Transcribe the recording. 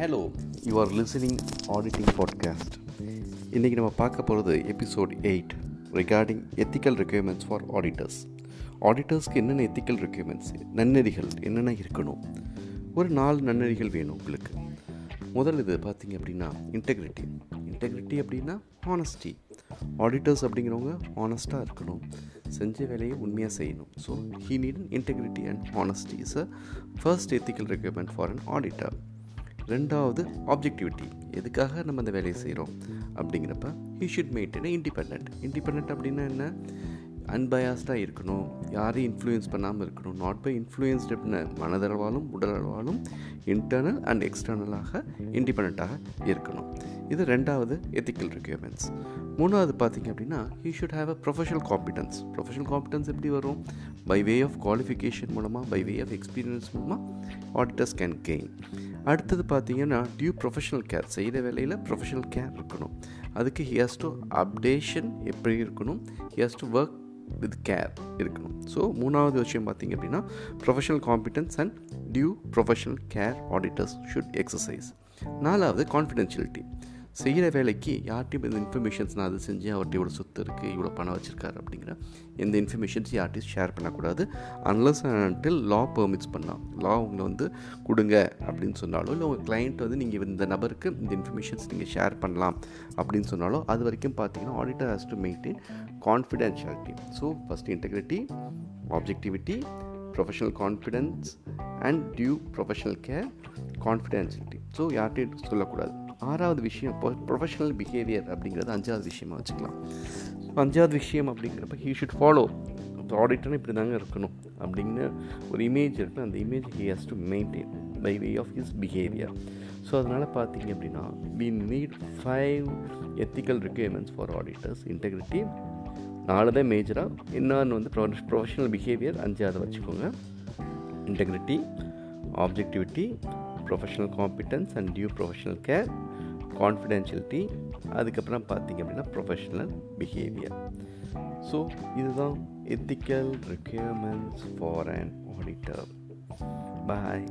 Hello you are listening auditing podcast இன்றைக்கி நம்ம பார்க்க போகிறது episode eight regarding ethical requirements for auditors ஆடிட்டர்ஸ்க்கு என்னென்ன எத்திக்கல் ரெக்யர்மெண்ட்ஸ் நன்னெறிகள் என்னென்ன இருக்கணும்? ஒரு நாலு நன்னெறிகள் வேணும் உங்களுக்கு. முதல் இது பார்த்திங்க அப்படின்னா இன்டெகிரிட்டி இன்டெகிரிட்டி அப்படின்னா ஹானஸ்டி ஆடிட்டர்ஸ் அப்படிங்கிறவங்க ஹானஸ்ட்டாக இருக்கணும். செஞ்ச வேலையை உண்மையாக செய்யணும். So he need integrity and honesty is a first ethical requirement for an auditor ரெண்டாவது ஆப்ஜெக்டிவிட்டி எதுக்காக நம்ம அந்த வேலையை செய்கிறோம் அப்படிங்கிறப்ப he should maintain independent independent அப்படின்னா என்ன? அன்பயாஸ்டாக இருக்கணும். யாரையும் இன்ஃப்ளூயன்ஸ் பண்ணாமல் இருக்கணும். நாட் பை இன்ஃப்ளூயன்ஸ்டு அப்படின்னா மனதளவாலும் உடலளவாலும் இன்டர்னல் அண்ட் எக்ஸ்டர்னலாக இண்டிபெண்ட்டாக இருக்கணும். இது ரெண்டாவது எத்திக்கல் ரிக்யர்மெண்ட்ஸ் மூணாவது பார்த்திங்க அப்படின்னா he should have a professional competence professional competence எப்படி வரும்? பை வே ஆஃப் குவாலிஃபிகேஷன் மூலமாக பை வே ஆஃப் எக்ஸ்பீரியன்ஸ் மூலமாக ஆடிட்டர்ஸ் கேன் கெயின் அடுத்தது பார்த்தீங்கன்னா டியூ ப்ரொஃபஷனல் கேர் செய்கிற வேலையில் ப்ரொஃபஷனல் கேர் இருக்கணும். அதுக்கு ஹி டு அப்டேஷன் எப்படி இருக்கணும்? He to work with care இருக்கணும். ஸோ மூணாவது விஷயம் பார்த்திங்க அப்படின்னா professional competence and due professional care auditors should exercise நாலாவது கான்ஃபிடென்ஷியலிட்டி செய்கிற வேலைக்கு யார்ட்டையும் இந்த இன்ஃபர்மேஷன்ஸ் நான் அதை செஞ்சு அவர்கிட்ட இவ்வளோ சொத்து இருக்குது இவ்வளோ பணம் வச்சுருக்காரு அப்படிங்கிற எந்த இன்ஃபர்மேஷன்ஸ் யார்ட்டையும் ஷேர் பண்ணக்கூடாது. அன்லஸ் அண்டில் லா பெர்மிட்ஸ் பண்ணலாம் லா உங்களை வந்து கொடுங்க அப்படின்னு சொன்னாலோ இல்லை உங்கள் கிளைண்ட் வந்து நீங்கள் இந்த நபருக்கு இந்த இன்ஃபர்மேஷன்ஸ் நீங்கள் ஷேர் பண்ணலாம் அப்படின்னு சொன்னாலோ அது வரைக்கும் பார்த்தீங்கன்னா auditor has to maintain confidentiality so first integrity objectivity professional confidence and due professional care confidentiality so யார்கிட்டையும் சொல்லக்கூடாது. ஆறாவது விஷயம் ப்ரொஃபஷனல் பிஹேவியர் அப்படிங்கிறது அஞ்சாவது விஷயமா வச்சுக்கலாம். அஞ்சாவது விஷயம் அப்படிங்கிறப்ப ஹீ ஷுட் ஃபாலோ ஆடிட்டர்னு இப்படி தாங்க இருக்கணும் அப்படின்னு ஒரு இமேஜ் இருக்குது அந்த image he has to maintain by way of his behaviour so அதனால் பார்த்தீங்க அப்படின்னா we need five ethical requirements for auditors integrity நாலு தான் மேஜராக இன்னொன்று வந்து ப்ரொஃபஷனல் பிஹேவியர் அஞ்சாவது வச்சுக்கோங்க. Integrity objectivity professional competence and due professional care confidentiality அதுக்கப்புறம் பார்த்தீங்க அப்படின்னா ப்ரொஃபஷனல் பிஹேவியர் ஸோ இதுதான் ethical requirements for an auditor bye